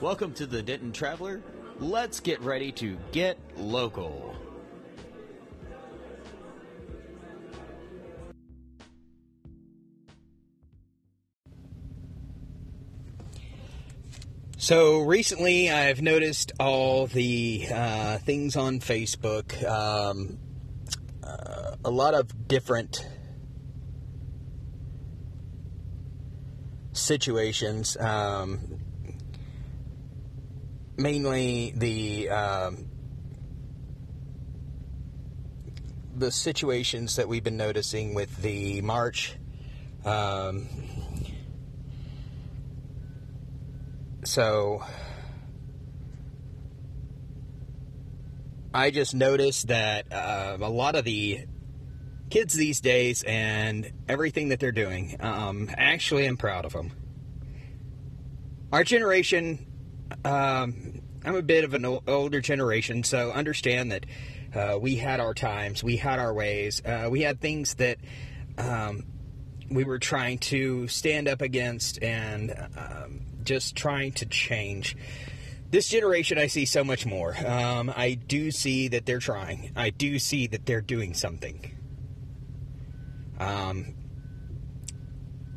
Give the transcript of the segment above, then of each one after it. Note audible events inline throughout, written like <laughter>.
Welcome to the Denton Traveler. Let's get ready to get local. So recently, I've noticed all the uh, things on Facebook, um, uh, a lot of different situations. Um, mainly the um, the situations that we've been noticing with the march. Um, so I just noticed that uh, a lot of the kids these days and everything that they're doing, um, actually, I'm proud of them. Our generation, um, I'm a bit of an older generation, so understand that uh, we had our times, we had our ways, uh, we had things that um, we were trying to stand up against and um, just trying to change. This generation, I see so much more. Um, I do see that they're trying. I do see that they're doing something. Um,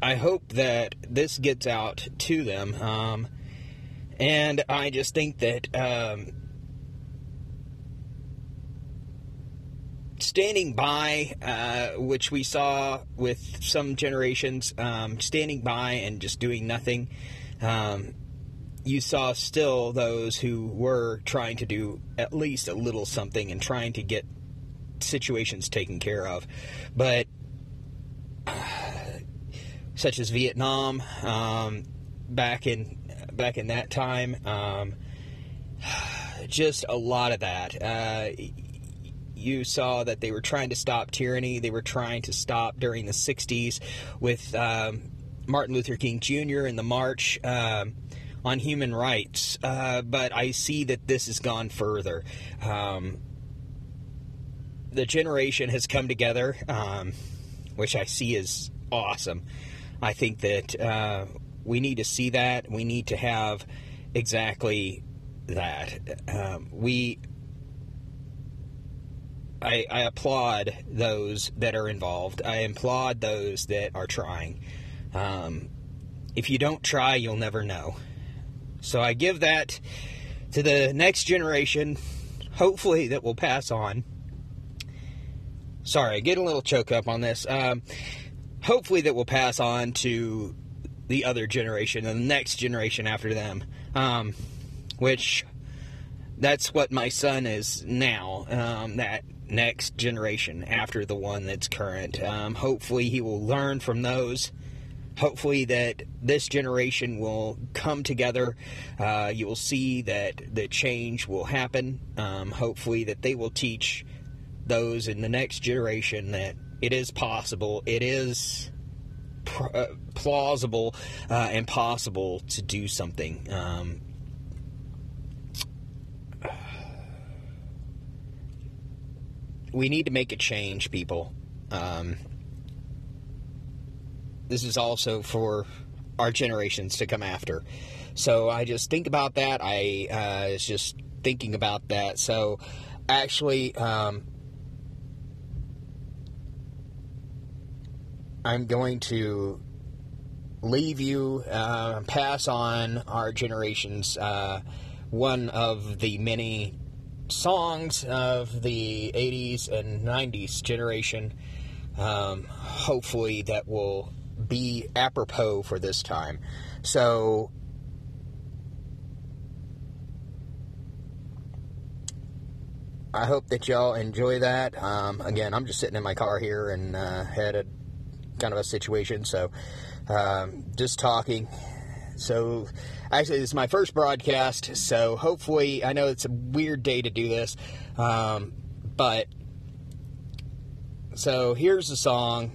I hope that this gets out to them. And I just think that um, standing by, uh, which we saw with some generations, um, standing by and just doing nothing, um, you saw still those who were trying to do at least a little something and trying to get situations taken care of. But, uh, such as Vietnam, um, back in back in that time, um, <sighs> just a lot of that. Uh, you saw that they were trying to stop tyranny. They were trying to stop during the 60s with um, Martin Luther King Jr. and the March um, on Human Rights. Uh, but I see that this has gone further. Um, the generation has come together, um, which I see is awesome. I think that uh, we need to see that. We need to have exactly that. Um, we I, I, applaud those that are involved. I applaud those that are trying. Um, if you don't try, you'll never know. So I give that to the next generation, hopefully, that will pass on. Sorry, I get a little choke up on this. Um, hopefully, that will pass on to the other generation and the next generation after them. Um, which that's what my son is now. Um, that next generation after the one that's current. Um, hopefully, he will learn from those. Hopefully, that this generation will come together. Uh, you will see that the change will happen. Um, hopefully, that they will teach those in the next generation that it is possible. It is plausible uh, and possible to do something. Um, we need to make a change, people. Um, this is also for our generations to come after. So I just think about that. I uh, was just thinking about that. So actually, um, I'm going to leave you, uh, pass on our generations uh, one of the many songs of the 80s and 90s generation. Um, hopefully, that will be apropos for this time. So, I hope that y'all enjoy that. Um, again, I'm just sitting in my car here and uh, had a kind of a situation, so um, just talking. So, actually, this is my first broadcast, so hopefully, I know it's a weird day to do this, um, but so here's the song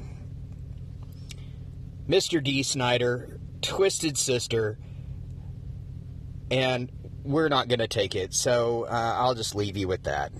Mr. Dee Snider, Twisted Sister, and we're not going to take it, so uh, I'll just leave you with that.